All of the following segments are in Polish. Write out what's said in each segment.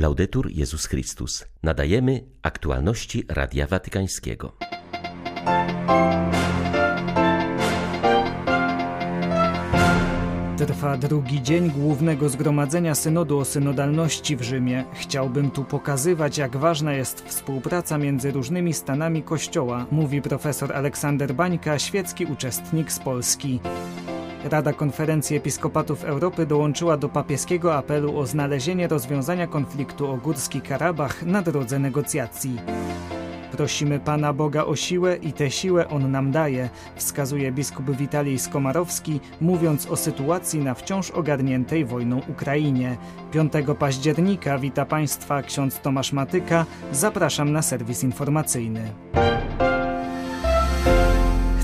Laudetur Jezus Chrystus. Nadajemy aktualności Radia Watykańskiego. Trwa drugi dzień głównego zgromadzenia synodu o synodalności w Rzymie. Chciałbym tu pokazywać, jak ważna jest współpraca między różnymi stanami Kościoła, mówi profesor Aleksander Bańka, świecki uczestnik z Polski. Rada Konferencji Episkopatów Europy dołączyła do papieskiego apelu o znalezienie rozwiązania konfliktu o Górski Karabach na drodze negocjacji. Prosimy Pana Boga o siłę i tę siłę On nam daje, wskazuje biskup Witalij Skomarowski, mówiąc o sytuacji na wciąż ogarniętej wojną Ukrainie. 5 października wita Państwa ksiądz Tomasz Matyka. Zapraszam na serwis informacyjny.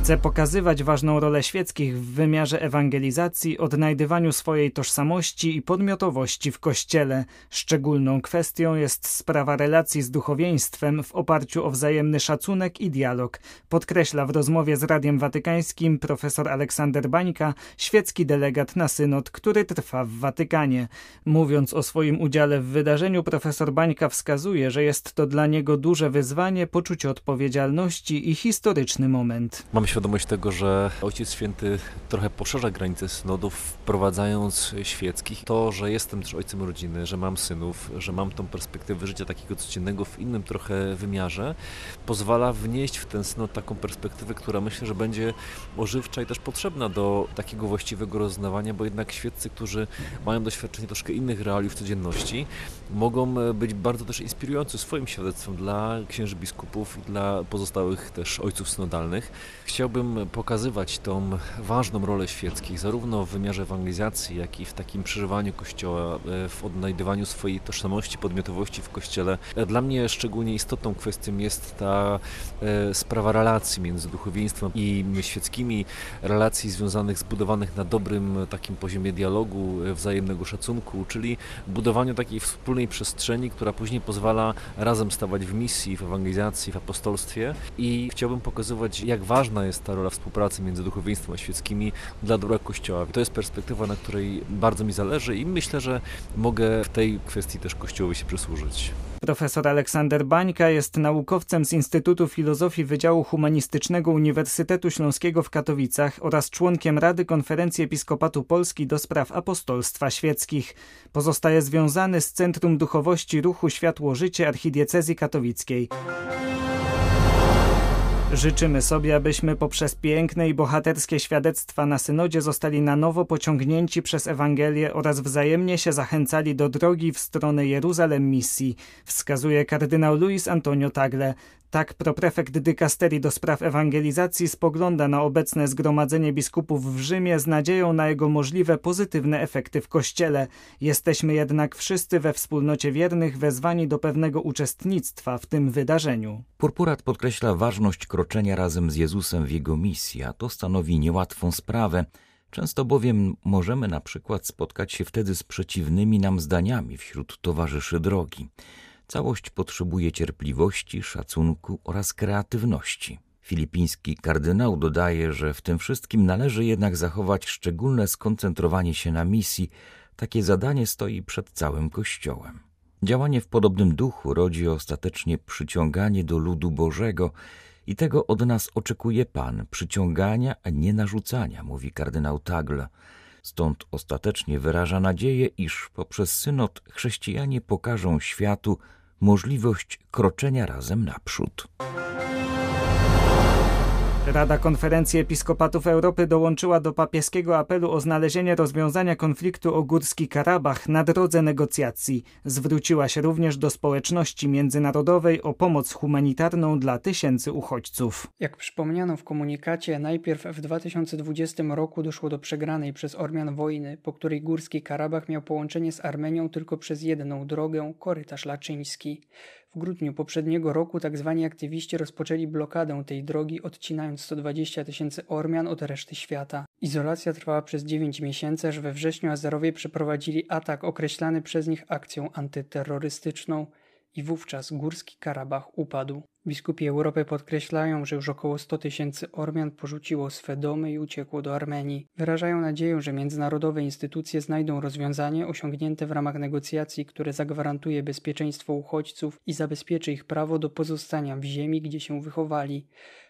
Chce pokazywać ważną rolę świeckich w wymiarze ewangelizacji, odnajdywaniu swojej tożsamości i podmiotowości w Kościele. Szczególną kwestią jest sprawa relacji z duchowieństwem w oparciu o wzajemny szacunek i dialog, podkreśla w rozmowie z Radiem Watykańskim profesor Aleksander Bańka, świecki delegat na synod, który trwa w Watykanie. Mówiąc o swoim udziale w wydarzeniu, profesor Bańka wskazuje, że jest to dla niego duże wyzwanie, poczucie odpowiedzialności i historyczny moment. Świadomość tego, że Ojciec Święty trochę poszerza granice synodów, wprowadzając świeckich. To, że jestem też ojcem rodziny, że mam synów, że mam tą perspektywę życia takiego codziennego w innym trochę wymiarze, pozwala wnieść w ten synod taką perspektywę, która myślę, że będzie ożywcza i też potrzebna do takiego właściwego rozznawania, bo jednak świeccy, którzy mają doświadczenie troszkę innych realiów codzienności, mogą być bardzo też inspirujący swoim świadectwem dla księży biskupów i dla pozostałych też ojców synodalnych. Chciałbym pokazywać tą ważną rolę świeckich, zarówno w wymiarze ewangelizacji, jak i w takim przeżywaniu Kościoła, e, w odnajdywaniu swojej tożsamości, podmiotowości w Kościele. E, dla mnie szczególnie istotną kwestią jest ta e, sprawa relacji między duchowieństwem i świeckimi, relacji związanych, zbudowanych na dobrym takim poziomie dialogu, wzajemnego szacunku, czyli budowaniu takiej wspólnej przestrzeni, która później pozwala razem stawać w misji, w ewangelizacji, w apostolstwie i chciałbym pokazywać, jak ważna jest ta rola współpracy między duchowieństwem a świeckimi dla dobra Kościoła. To jest perspektywa, na której bardzo mi zależy i myślę, że mogę w tej kwestii też Kościołowi się przysłużyć. Profesor Aleksander Bańka jest naukowcem z Instytutu Filozofii Wydziału Humanistycznego Uniwersytetu Śląskiego w Katowicach oraz członkiem Rady Konferencji Episkopatu Polski do spraw apostolstwa świeckich. Pozostaje związany z Centrum Duchowości Ruchu Światło Życie Archidiecezji Katowickiej. Życzymy sobie, abyśmy poprzez piękne i bohaterskie świadectwa na synodzie zostali na nowo pociągnięci przez Ewangelię oraz wzajemnie się zachęcali do drogi w stronę Jeruzalem misji, wskazuje kardynał Luis Antonio Tagle, tak proprefekt dykasterii do spraw ewangelizacji spogląda na obecne zgromadzenie biskupów w Rzymie z nadzieją na jego możliwe pozytywne efekty w Kościele. Jesteśmy jednak wszyscy we wspólnocie wiernych wezwani do pewnego uczestnictwa w tym wydarzeniu. Purpurat podkreśla ważność kroczenia razem z Jezusem w jego misji, a to stanowi niełatwą sprawę, Często bowiem możemy na przykład spotkać się wtedy z przeciwnymi nam zdaniami wśród towarzyszy drogi. Całość potrzebuje cierpliwości, szacunku oraz kreatywności. Filipiński kardynał dodaje, że w tym wszystkim należy jednak zachować szczególne skoncentrowanie się na misji. Takie zadanie stoi przed całym Kościołem. Działanie w podobnym duchu rodzi ostatecznie przyciąganie do ludu Bożego i tego od nas oczekuje Pan, przyciągania, a nie narzucania, mówi kardynał Tagle. Stąd ostatecznie wyraża nadzieję, iż poprzez synod chrześcijanie pokażą światu możliwość kroczenia razem naprzód. Rada Konferencji Episkopatów Europy dołączyła do papieskiego apelu o znalezienie rozwiązania konfliktu o Górski Karabach na drodze negocjacji. Zwróciła się również do społeczności międzynarodowej o pomoc humanitarną dla tysięcy uchodźców. Jak przypomniano w komunikacie, najpierw w 2020 roku doszło do przegranej przez Ormian wojny, po której Górski Karabach miał połączenie z Armenią tylko przez jedną drogę, korytarz laczyński. W grudniu poprzedniego roku tzw. Tak aktywiści rozpoczęli blokadę tej drogi, odcinając 120 tysięcy Ormian od reszty świata. Izolacja trwała przez 9 miesięcy, aż we wrześniu Azerowie przeprowadzili atak określany przez nich akcją antyterrorystyczną. I wówczas Górski Karabach upadł. Biskupi Europy podkreślają, że już około 100 tysięcy Ormian porzuciło swe domy i uciekło do Armenii. Wyrażają nadzieję, że międzynarodowe instytucje znajdą rozwiązanie osiągnięte w ramach negocjacji, które zagwarantuje bezpieczeństwo uchodźców i zabezpieczy ich prawo do pozostania w ziemi, gdzie się wychowali.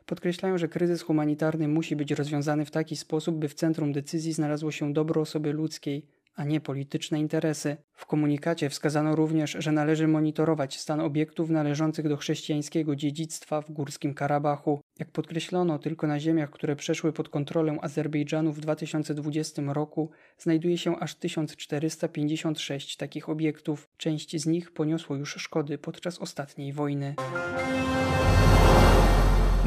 Podkreślają, że kryzys humanitarny musi być rozwiązany w taki sposób, by w centrum decyzji znalazło się dobro osoby ludzkiej, a nie polityczne interesy. W komunikacie wskazano również, że należy monitorować stan obiektów należących do chrześcijańskiego dziedzictwa w Górskim Karabachu. Jak podkreślono, tylko na ziemiach, które przeszły pod kontrolę Azerbejdżanu w 2020 roku, znajduje się aż 1456 takich obiektów. Część z nich poniosło już szkody podczas ostatniej wojny.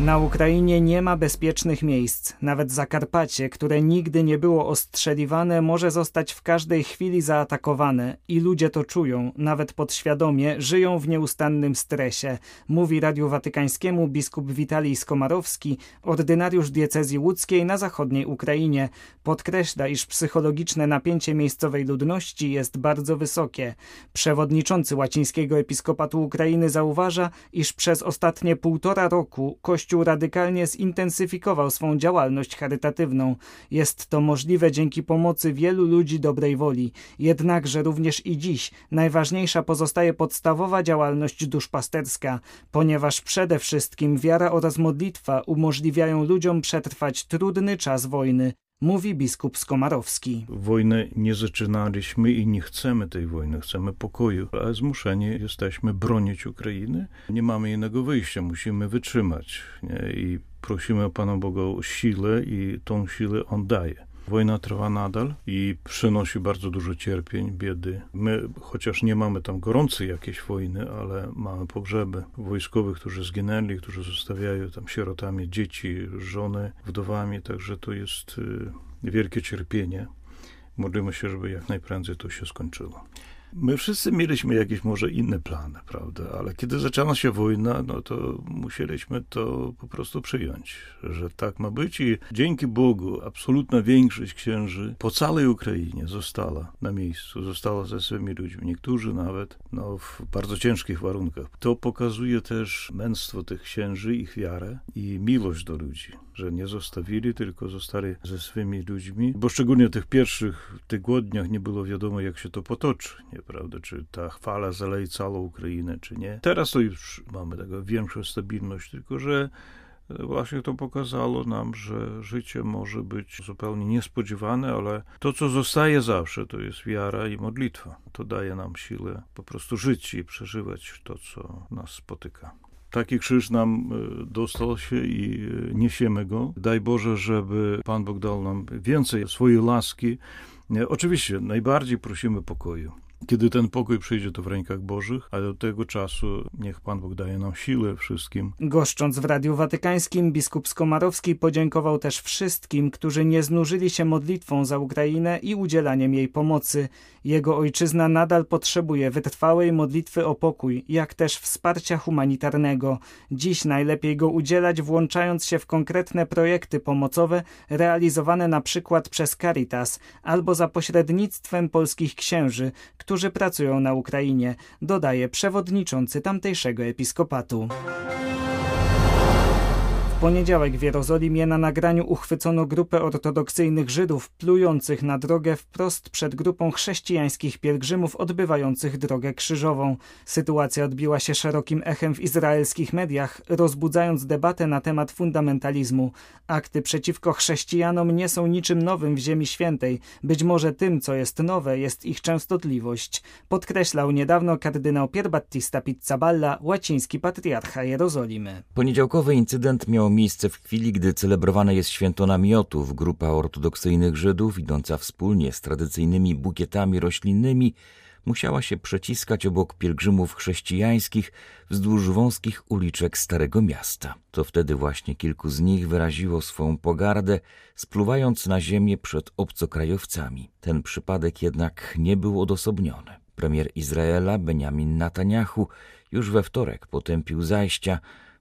Na Ukrainie nie ma bezpiecznych miejsc. Nawet Zakarpacie, które nigdy nie było ostrzeliwane, może zostać w każdej chwili zaatakowane i ludzie to czują, nawet podświadomie, żyją w nieustannym stresie, mówi Radiu Watykańskiemu biskup Witalij Skomarowski, ordynariusz diecezji łódzkiej na zachodniej Ukrainie. Podkreśla, iż psychologiczne napięcie miejscowej ludności jest bardzo wysokie. Przewodniczący łacińskiego episkopatu Ukrainy zauważa, iż przez ostatnie półtora roku Kościół Kościół radykalnie zintensyfikował swą działalność charytatywną. Jest to możliwe dzięki pomocy wielu ludzi dobrej woli. Jednakże również i dziś najważniejsza pozostaje podstawowa działalność duszpasterska, ponieważ przede wszystkim wiara oraz modlitwa umożliwiają ludziom przetrwać trudny czas wojny mówi biskup Skomarowski. Wojny nie zaczynaliśmy i nie chcemy tej wojny, chcemy pokoju, ale zmuszeni jesteśmy bronić Ukrainy. Nie mamy innego wyjścia, musimy wytrzymać nie? i prosimy Pana Boga o siłę i tą siłę On daje. Wojna trwa nadal i przynosi bardzo dużo cierpień, biedy. My, chociaż nie mamy tam gorącej jakiejś wojny, ale mamy pogrzeby wojskowych, którzy zginęli, którzy zostawiają tam sierotami dzieci, żony, wdowami, także to jest y, wielkie cierpienie. Modlimy się, żeby jak najprędzej to się skończyło. My wszyscy mieliśmy jakieś może inne plany, prawda? Ale kiedy zaczęła się wojna, no to musieliśmy to po prostu przyjąć, że tak ma być i dzięki Bogu absolutna większość księży po całej Ukrainie została na miejscu, została ze swymi ludźmi. Niektórzy nawet no, w bardzo ciężkich warunkach. To pokazuje też męstwo tych księży, ich wiarę i miłość do ludzi że nie zostawili, tylko zostali ze swymi ludźmi, bo szczególnie w tych pierwszych tygodniach nie było wiadomo, jak się to potoczy, nieprawda, czy ta chwala zaleje całą Ukrainę, czy nie. Teraz to już mamy taką większą stabilność, tylko że Właśnie to pokazało nam, że życie może być zupełnie niespodziewane, ale to, co zostaje zawsze, to jest wiara i modlitwa. To daje nam siłę po prostu żyć i przeżywać to, co nas spotyka. Taki krzyż nam e, dostał się i e, niesiemy go. Daj Boże, żeby Pan Bóg dał nam więcej swojej łaski. E, oczywiście najbardziej prosimy pokoju. Kiedy ten pokój przyjdzie, to w rękach Bożych, a do tego czasu niech Pan Bóg daje nam siłę wszystkim. Goszcząc w Radiu Watykańskim, biskup Skomarowski podziękował też wszystkim, którzy nie znużyli się modlitwą za Ukrainę i udzielaniem jej pomocy. Jego ojczyzna nadal potrzebuje wytrwałej modlitwy o pokój, jak też wsparcia humanitarnego. Dziś najlepiej go udzielać włączając się w konkretne projekty pomocowe realizowane na przykład przez Caritas albo za pośrednictwem polskich księży, którzy pracują na Ukrainie, dodaje przewodniczący tamtejszego episkopatu poniedziałek w Jerozolimie na nagraniu uchwycono grupę ortodoksyjnych Żydów plujących na drogę wprost przed grupą chrześcijańskich pielgrzymów odbywających drogę krzyżową. Sytuacja odbiła się szerokim echem w izraelskich mediach, rozbudzając debatę na temat fundamentalizmu. Akty przeciwko chrześcijanom nie są niczym nowym w Ziemi Świętej. Być może tym, co jest nowe, jest ich częstotliwość. Podkreślał niedawno kardynał Pierbattista Pizzaballa, łaciński patriarcha Jerozolimy. Poniedziałkowy incydent miał miejsce w chwili, gdy celebrowane jest święto namiotów. Grupa ortodoksyjnych Żydów, idąca wspólnie z tradycyjnymi bukietami roślinnymi, musiała się przeciskać obok pielgrzymów chrześcijańskich wzdłuż wąskich uliczek Starego Miasta. To wtedy właśnie kilku z nich wyraziło swą pogardę, spluwając na ziemię przed obcokrajowcami. Ten przypadek jednak nie był odosobniony. Premier Izraela Benjamin Netanyahu już we wtorek potępił zajścia,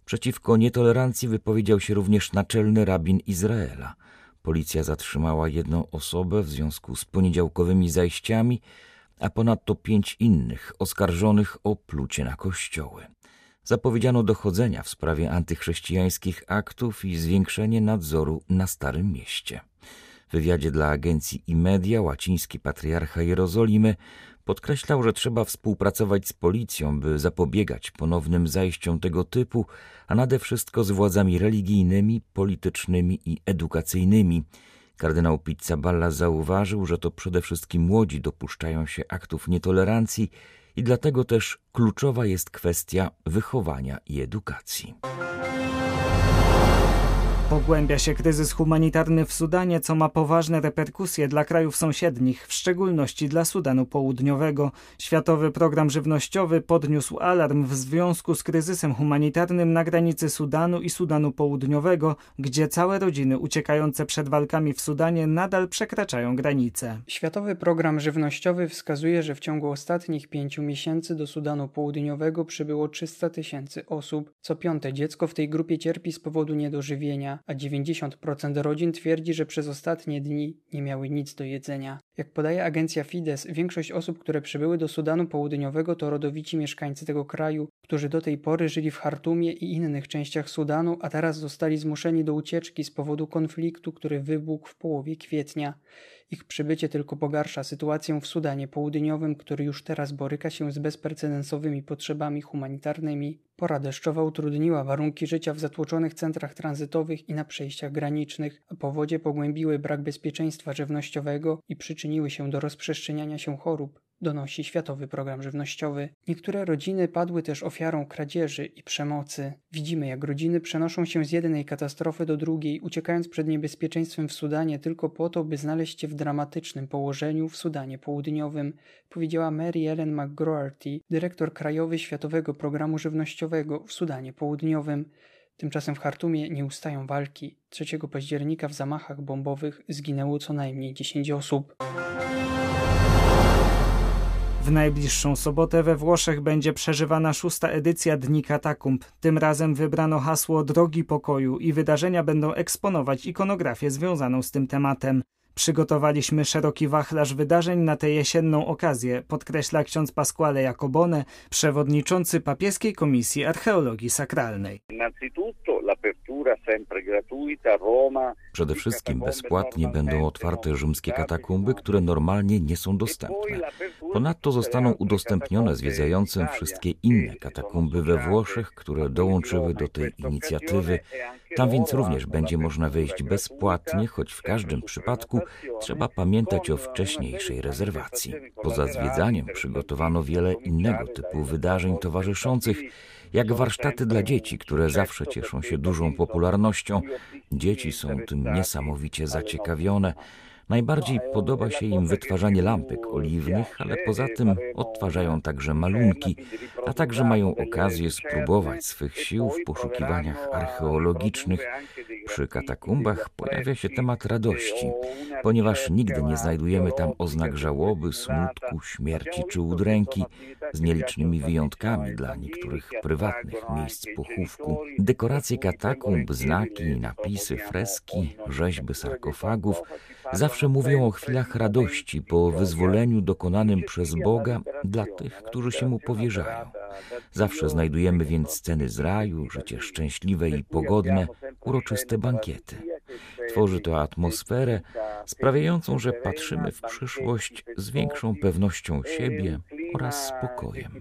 Przeciwko nietolerancji wypowiedział się również naczelny rabin Izraela. Policja zatrzymała jedną osobę w związku z poniedziałkowymi zajściami. a ponadto pięć innych oskarżonych o plucie na kościoły. Zapowiedziano dochodzenia w sprawie antychrześcijańskich aktów i zwiększenie nadzoru na Starym Mieście. W wywiadzie dla agencji Imedia łaciński patriarcha Jerozolimy podkreślał, że trzeba współpracować z policją, by zapobiegać ponownym zajściom tego typu, a nade wszystko z władzami religijnymi, politycznymi i edukacyjnymi. Kardynał Pizzaballa zauważył, że to przede wszystkim młodzi dopuszczają się aktów nietolerancji i dlatego też kluczowa jest kwestia wychowania i edukacji. Pogłębia się kryzys humanitarny w Sudanie, co ma poważne reperkusje dla krajów sąsiednich, w szczególności dla Sudanu Południowego. Światowy Program Żywnościowy podniósł alarm w związku z kryzysem humanitarnym na granicy Sudanu i Sudanu Południowego, gdzie całe rodziny uciekające przed walkami w Sudanie nadal przekraczają granice. Światowy Program Żywnościowy wskazuje, że w ciągu ostatnich pięciu miesięcy do Sudanu Południowego przybyło 300 tysięcy osób. Co piąte dziecko w tej grupie cierpi z powodu niedożywienia a 90% rodzin twierdzi, że przez ostatnie dni nie miały nic do jedzenia. Jak podaje agencja Fides, większość osób, które przybyły do Sudanu Południowego to rodowici mieszkańcy tego kraju, którzy do tej pory żyli w Hartumie i innych częściach Sudanu, a teraz zostali zmuszeni do ucieczki z powodu konfliktu, który wybuchł w połowie kwietnia. Ich przybycie tylko pogarsza sytuację w Sudanie Południowym, który już teraz boryka się z bezprecedensowymi potrzebami humanitarnymi. Pora deszczowa utrudniła warunki życia w zatłoczonych centrach tranzytowych i na przejściach granicznych, a powodzie pogłębiły brak bezpieczeństwa żywnościowego i przyczyniły się do rozprzestrzeniania się chorób donosi Światowy Program Żywnościowy. Niektóre rodziny padły też ofiarą kradzieży i przemocy. Widzimy, jak rodziny przenoszą się z jednej katastrofy do drugiej, uciekając przed niebezpieczeństwem w Sudanie tylko po to, by znaleźć się w dramatycznym położeniu w Sudanie Południowym, powiedziała Mary Ellen McGroarty, dyrektor krajowy Światowego Programu Żywnościowego w Sudanie Południowym. Tymczasem w Hartumie nie ustają walki. 3 października w zamachach bombowych zginęło co najmniej 10 osób. W najbliższą sobotę we Włoszech będzie przeżywana szósta edycja Dni Katakumb. Tym razem wybrano hasło Drogi Pokoju i wydarzenia będą eksponować ikonografię związaną z tym tematem. Przygotowaliśmy szeroki wachlarz wydarzeń na tę jesienną okazję, podkreśla ksiądz Pasquale Jacobone, przewodniczący Papieskiej Komisji Archeologii Sakralnej. Przede wszystkim bezpłatnie będą otwarte rzymskie katakumby, które normalnie nie są dostępne. Ponadto zostaną udostępnione zwiedzającym wszystkie inne katakumby we Włoszech, które dołączyły do tej inicjatywy. Tam więc również będzie można wejść bezpłatnie, choć w każdym przypadku trzeba pamiętać o wcześniejszej rezerwacji. Poza zwiedzaniem przygotowano wiele innego typu wydarzeń towarzyszących, jak warsztaty dla dzieci, które zawsze cieszą się dużą popularnością. Dzieci są tym niesamowicie zaciekawione. Najbardziej podoba się im wytwarzanie lampek oliwnych, ale poza tym odtwarzają także malunki, a także mają okazję spróbować swych sił w poszukiwaniach archeologicznych. Przy katakumbach pojawia się temat radości, ponieważ nigdy nie znajdujemy tam oznak żałoby, smutku, śmierci czy udręki, z nielicznymi wyjątkami dla niektórych prywatnych miejsc pochówku. Dekoracje katakumb, znaki, napisy, freski, rzeźby sarkofagów zawsze mówią o chwilach radości po wyzwoleniu dokonanym przez Boga dla tych, którzy się mu powierzają. Zawsze znajdujemy więc sceny z raju, życie szczęśliwe i pogodne, uroczyste bankiety. Tworzy to atmosferę sprawiającą, że patrzymy w przyszłość z większą pewnością siebie oraz spokojem.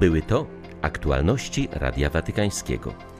Były to aktualności Radia Watykańskiego.